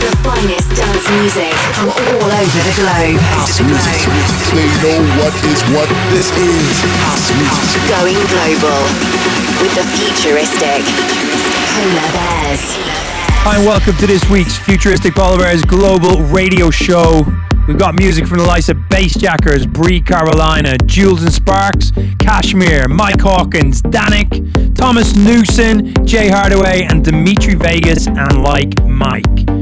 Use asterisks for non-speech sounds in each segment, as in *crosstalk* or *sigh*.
One hour the finest dance music from all over the globe. House music. They know what is what. This is house music. Going global with the futuristic Polar Bears. Hi, and welcome to this week's Futuristic Polar Bears Global Radio Show. We've got music from the likes of Bassjackers, Breathe Carolina, Jewelz and Sparks, KSHMR, Mike Hawkins, Dannic, Thomas Newson, Jay Hardway, and Dimitri Vegas, and like Mike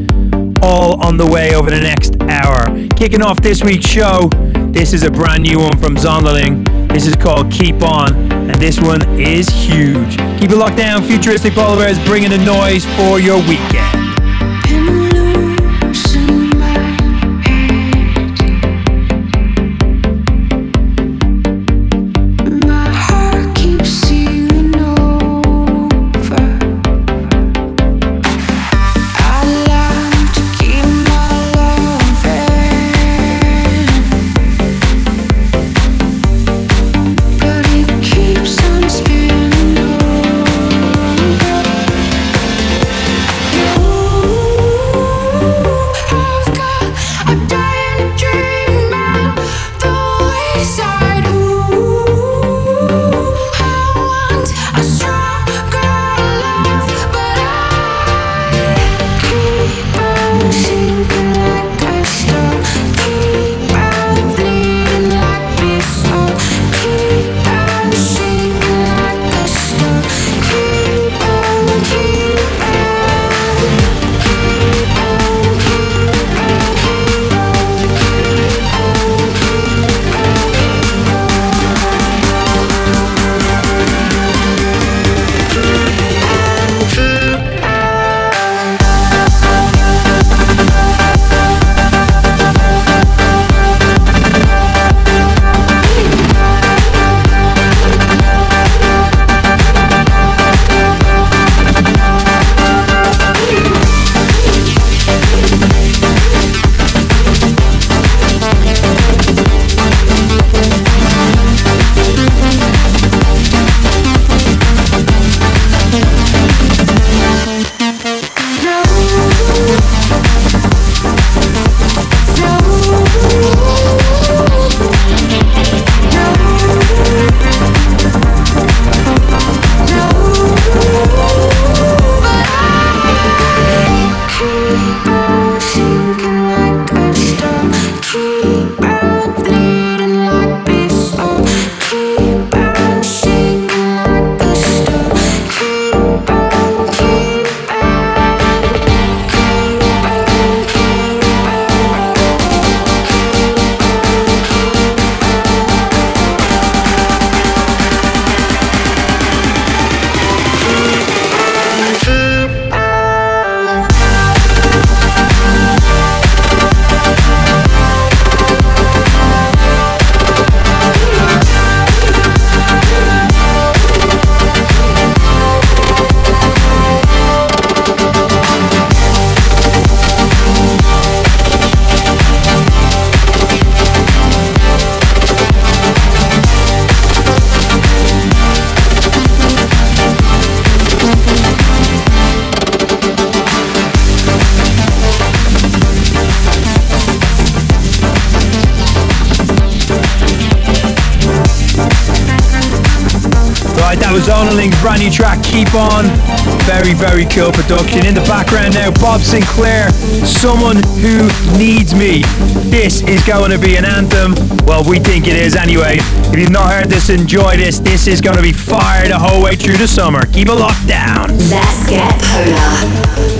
all on the way over the next hour. Kicking off this week's show, this is a brand new one from Zonderling. This is called Keep On, and this one is huge. Keep it locked down, Futuristic Polar Bears bringing the noise for your weekend. Brand new track, Keep On. Very, very cool production. In the background now, Bob Sinclar, Someone Who Needs Me. This is going to be an anthem. Well, we think it is anyway. If you've not heard this, enjoy this. This is going to be fire the whole way through the summer. Keep it locked down. Let's get polar.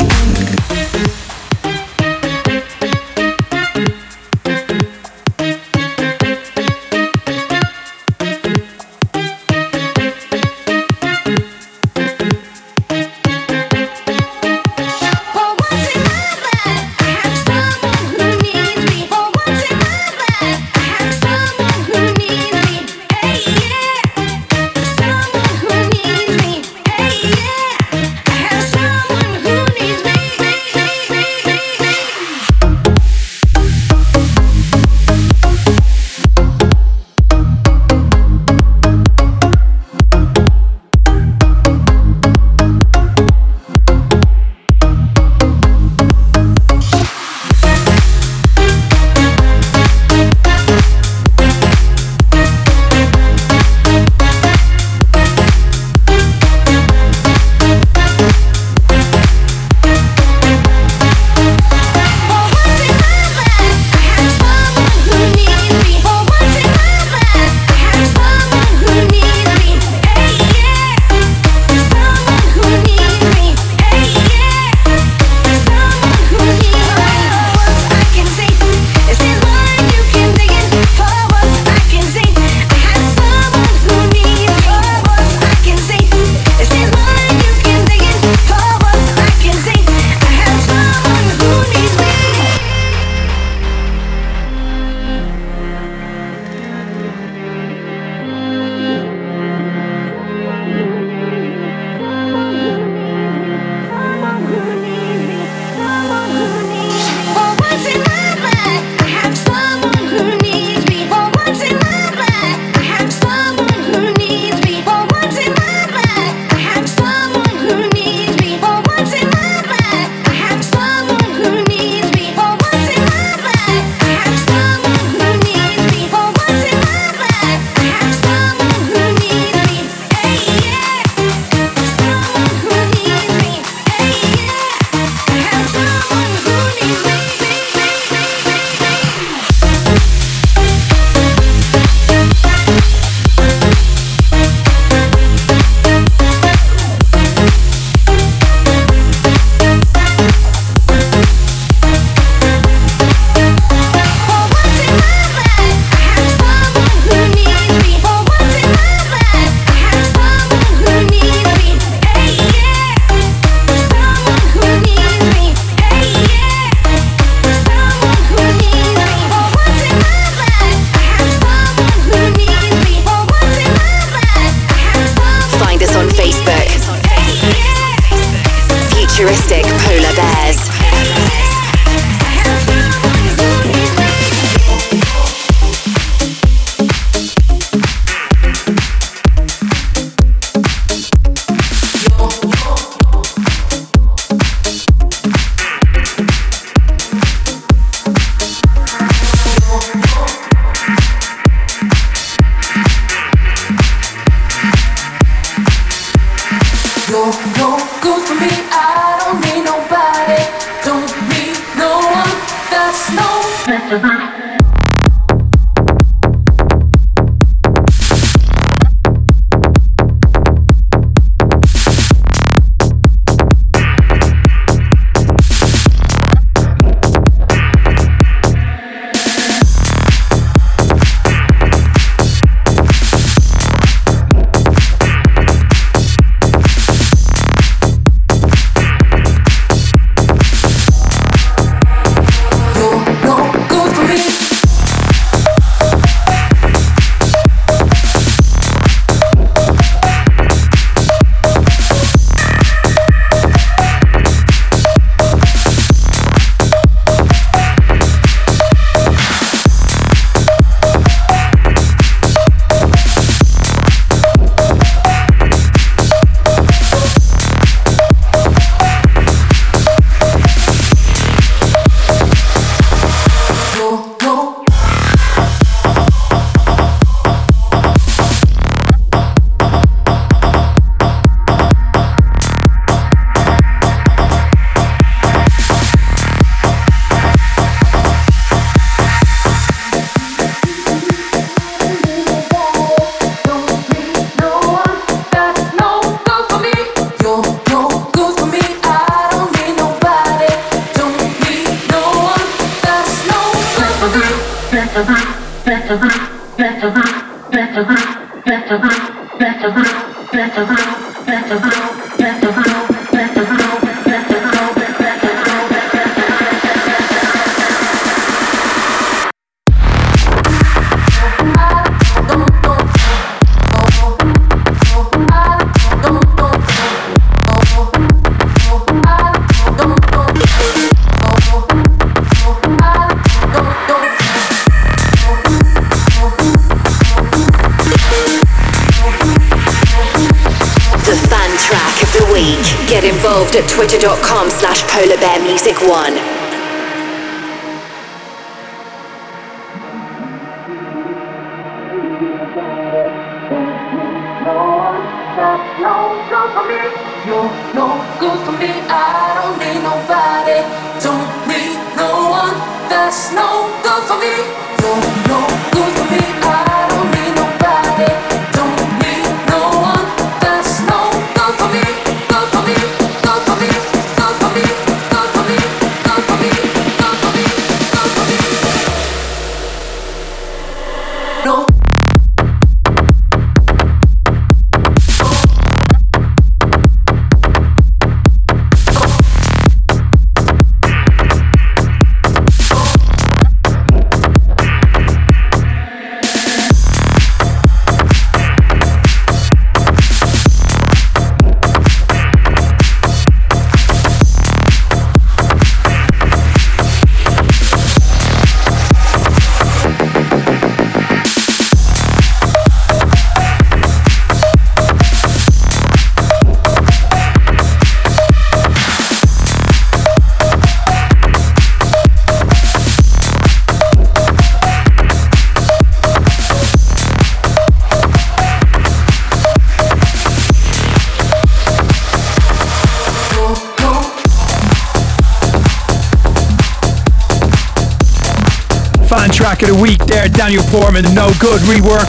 Daniel Portman, No Good rework.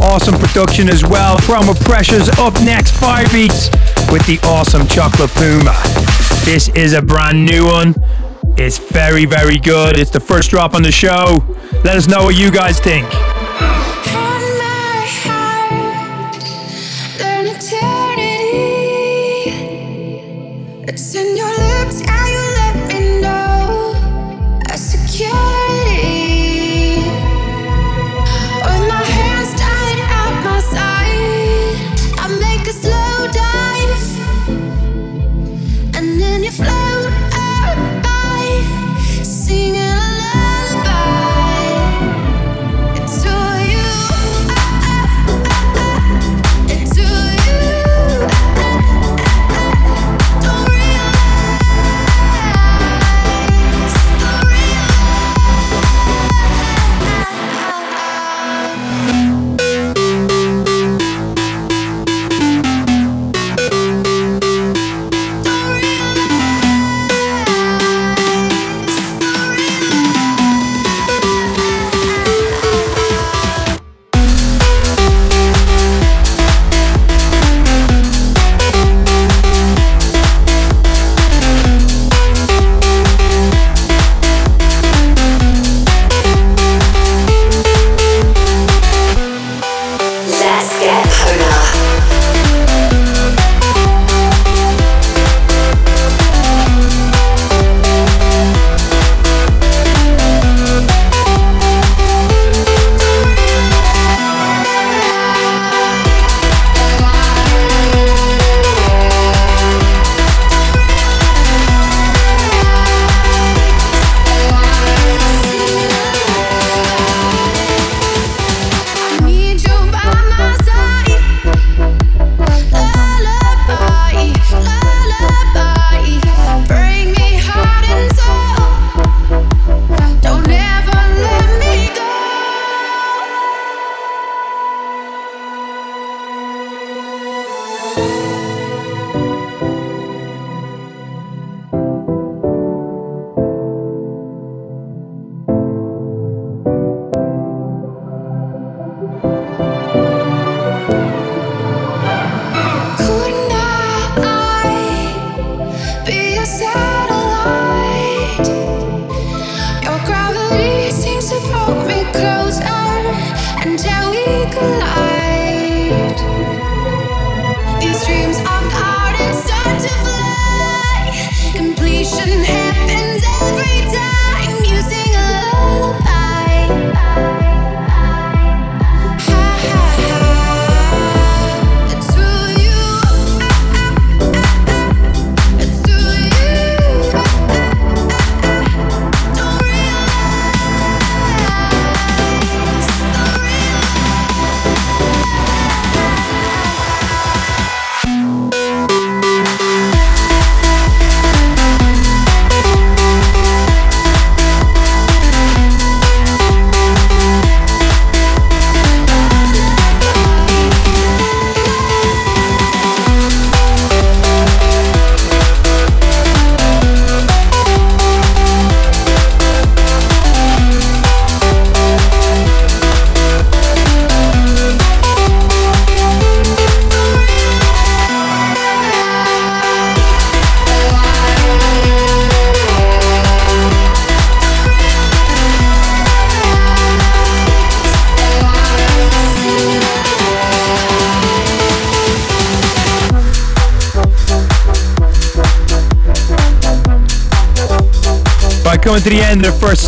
Awesome production as well. Promo Pressures up next, Firebeatz with the awesome Chocolate Puma. This is a brand new one. It's very, very good. It's the first drop on the show. Let us know what you guys think.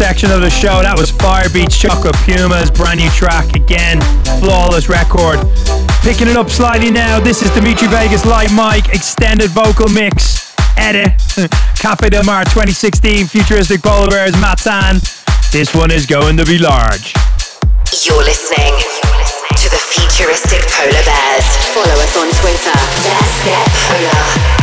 Section of the show. That was Firebeatz Chocolate Puma's brand new track. Again, flawless record. Picking it up slightly now, this is Dimitri Vegas Like Mike extended vocal mix. Edit. *laughs* Cafe Del Mar 2016 Futuristic Polar Bears MATTN. This one is going to be large. You're listening to the futuristic polar bears. Follow us on Twitter. Let's get polar.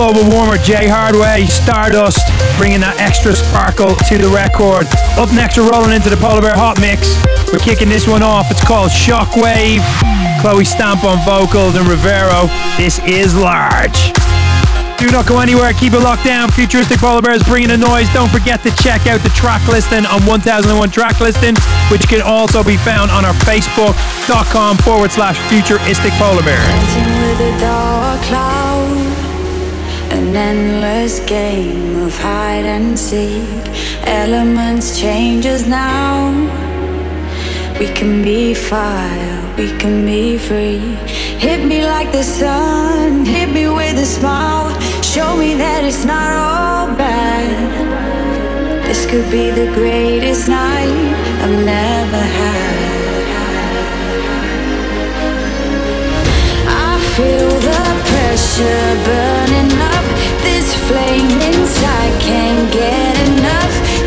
Global warmer Jay Hardway, Stardust, bringing that extra sparkle to the record. Up next, we're rolling into the Polar Bear Hot Mix. We're kicking this one off. It's called Shockwave. Chloe Stamp on vocals and Rivero. This is large. Do not go anywhere. Keep it locked down. Futuristic Polar Bears bringing the noise. Don't forget to check out the track listing on 1001 Track Listing, which can also be found on our Facebook.com forward slash Futuristic Polar Bear. An endless game of hide and seek. Elements change changes now. We can be fire, we can be free. Hit me like the sun, hit me with a smile. Show me that it's not all bad. This could be the greatest night I've never had. I feel the pressure burning up. This flame inside can't get enough.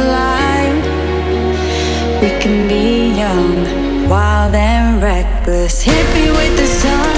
Alive. We can be young, wild and reckless. Hit me with the sun,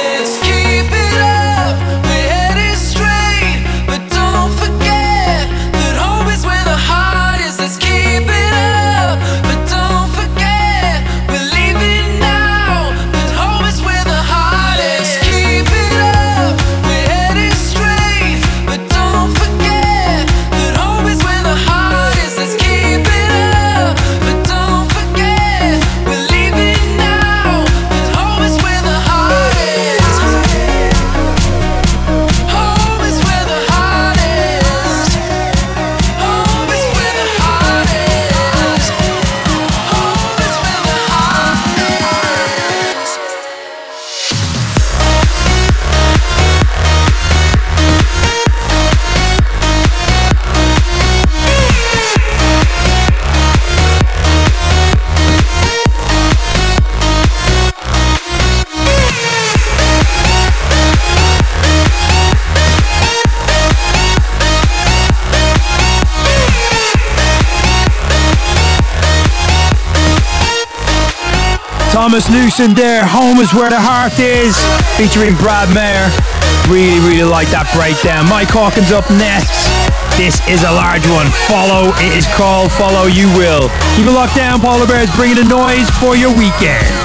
Newson there, Home is Where the Heart Is, featuring Brad Mair. Really, really like that breakdown. Mike Hawkins up next. This is a large one. Follow, it is called Follow You Will. Keep it locked down, Polar Bears, bringing the noise for your weekend.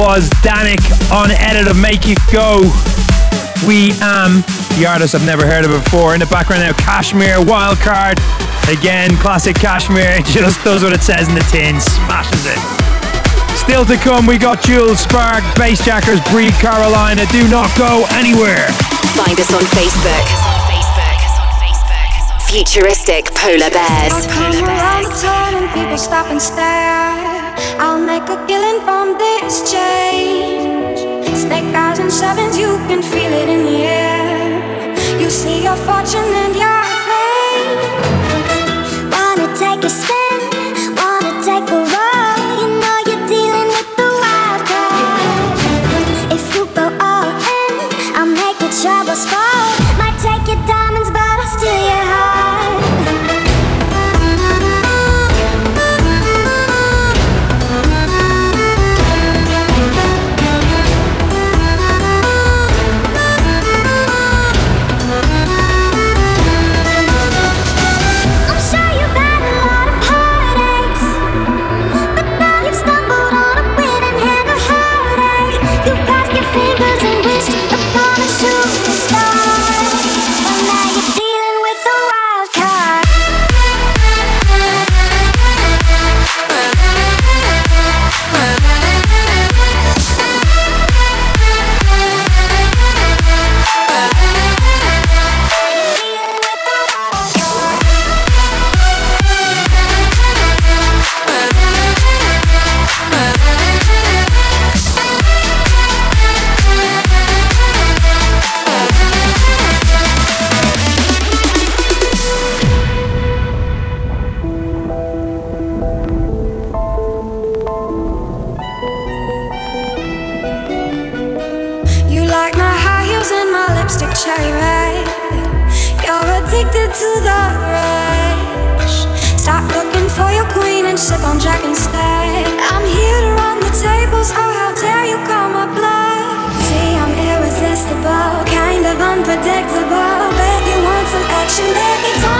Was Dannic on edit of Make It Go. We am the artist I've never heard of before. In the background now, KSHMR Wildcard. Again, classic KSHMR. *laughs* Just does what it says in the tin, smashes it. Still to come, we got Jewelz Spark, Bassjackers, Breathe Carolina. Do not go anywhere. Find us on Facebook. Futuristic Polar Bears. I'll come I'll make a killing from this change. Snake eyes and sevens, you can feel it in the air. You see your fortune and your to the rush. Stop looking for your queen and sip on Jack instead. I'm here to run the tables. Oh, how dare you call my bluff? See, I'm irresistible, kind of unpredictable. Bet you want some action, baby.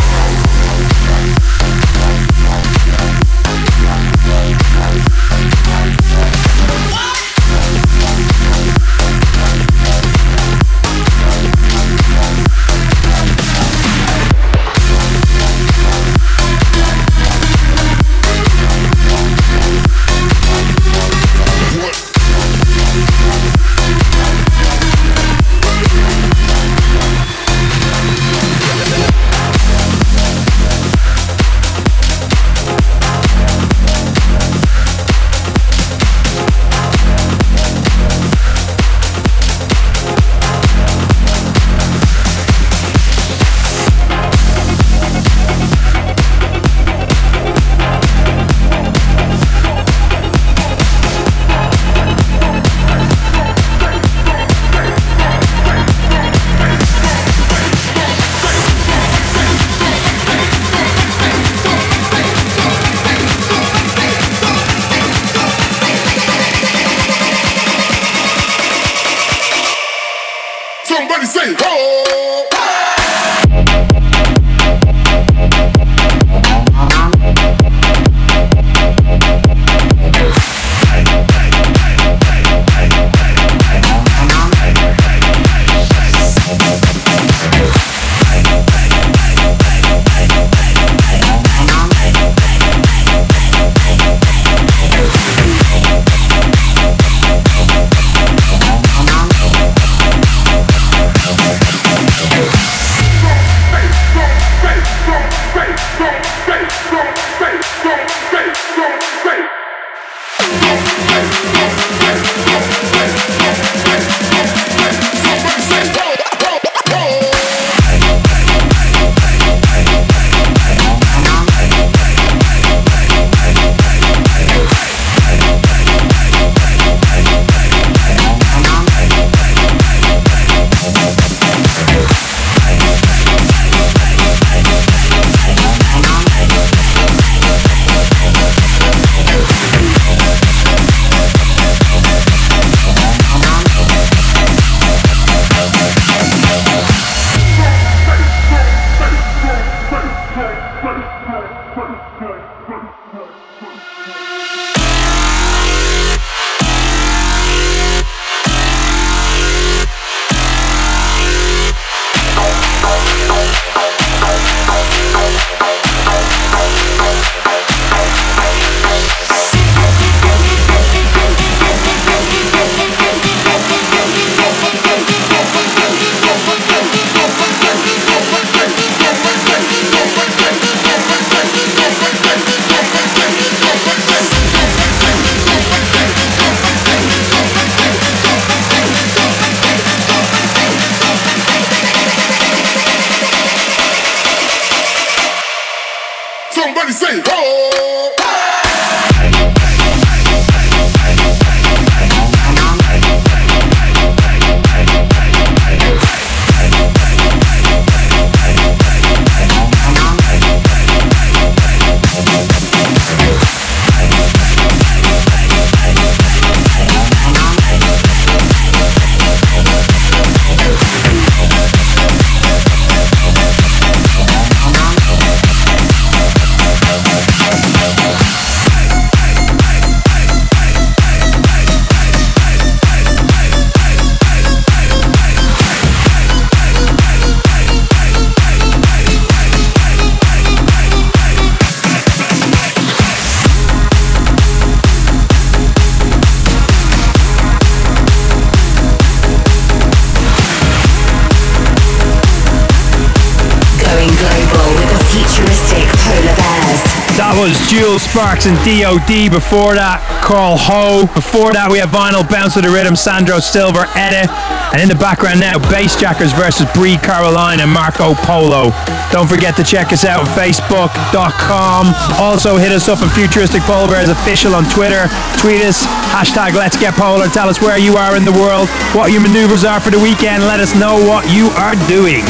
Jewelz Sparks and DOD. Before that, Carl Ho. Before that, we have Vigel Bounce to the Rhythm, Sandro Silva, Edit. And in the background now, Bassjackers versus Breathe Carolina, Marco Polo. Don't forget to check us out on Facebook.com. Also, hit us up on Futuristic Polar Bears Official on Twitter. Tweet us, hashtag Let's Get Polar. Tell us where you are in the world, what your maneuvers are for the weekend. Let us know what you are doing.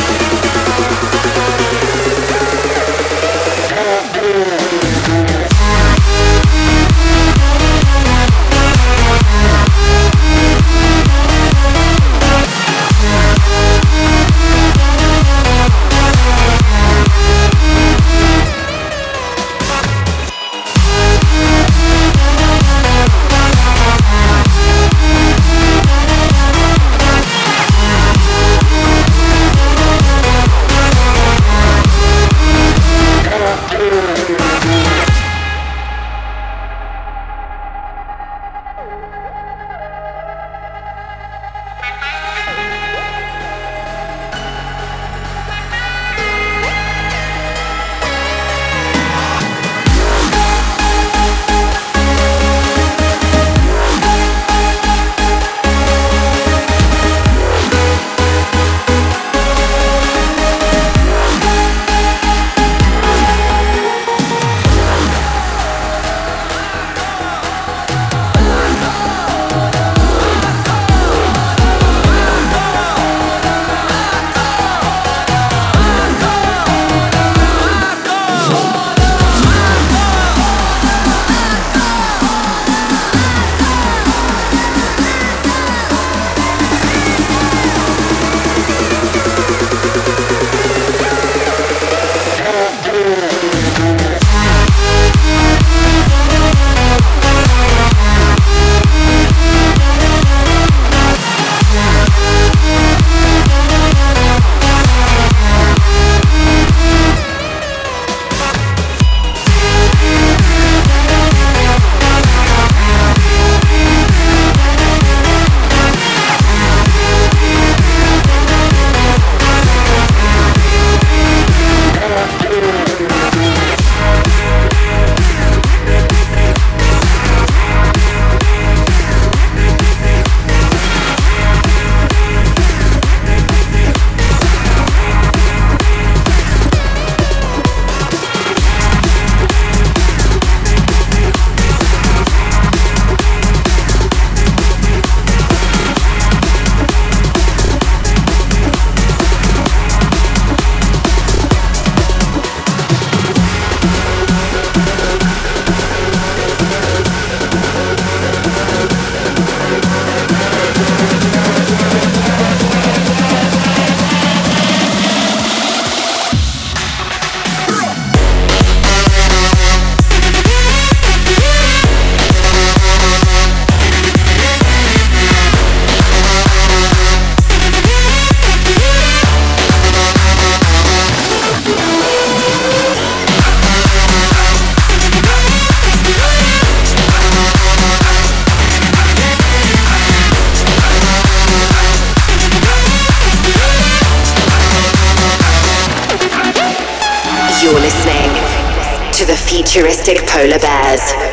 Futuristic polar bears.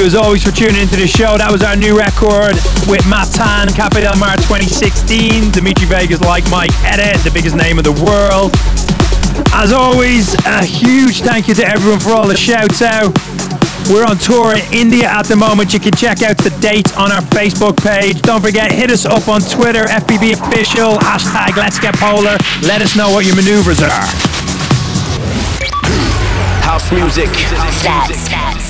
You as always for tuning into the show. That was our new record with MATTN, Cafe Del Mar 2016. Dimitri Vegas, like Mike, edit, the biggest name of the world. As always, a huge thank you to everyone for all the shouts out. We're on tour in India at the moment. You can check out the dates on our Facebook page. Don't forget, hit us up on Twitter, FPB official, hashtag Let's Get Polar. Let us know what your maneuvers are. House music. That's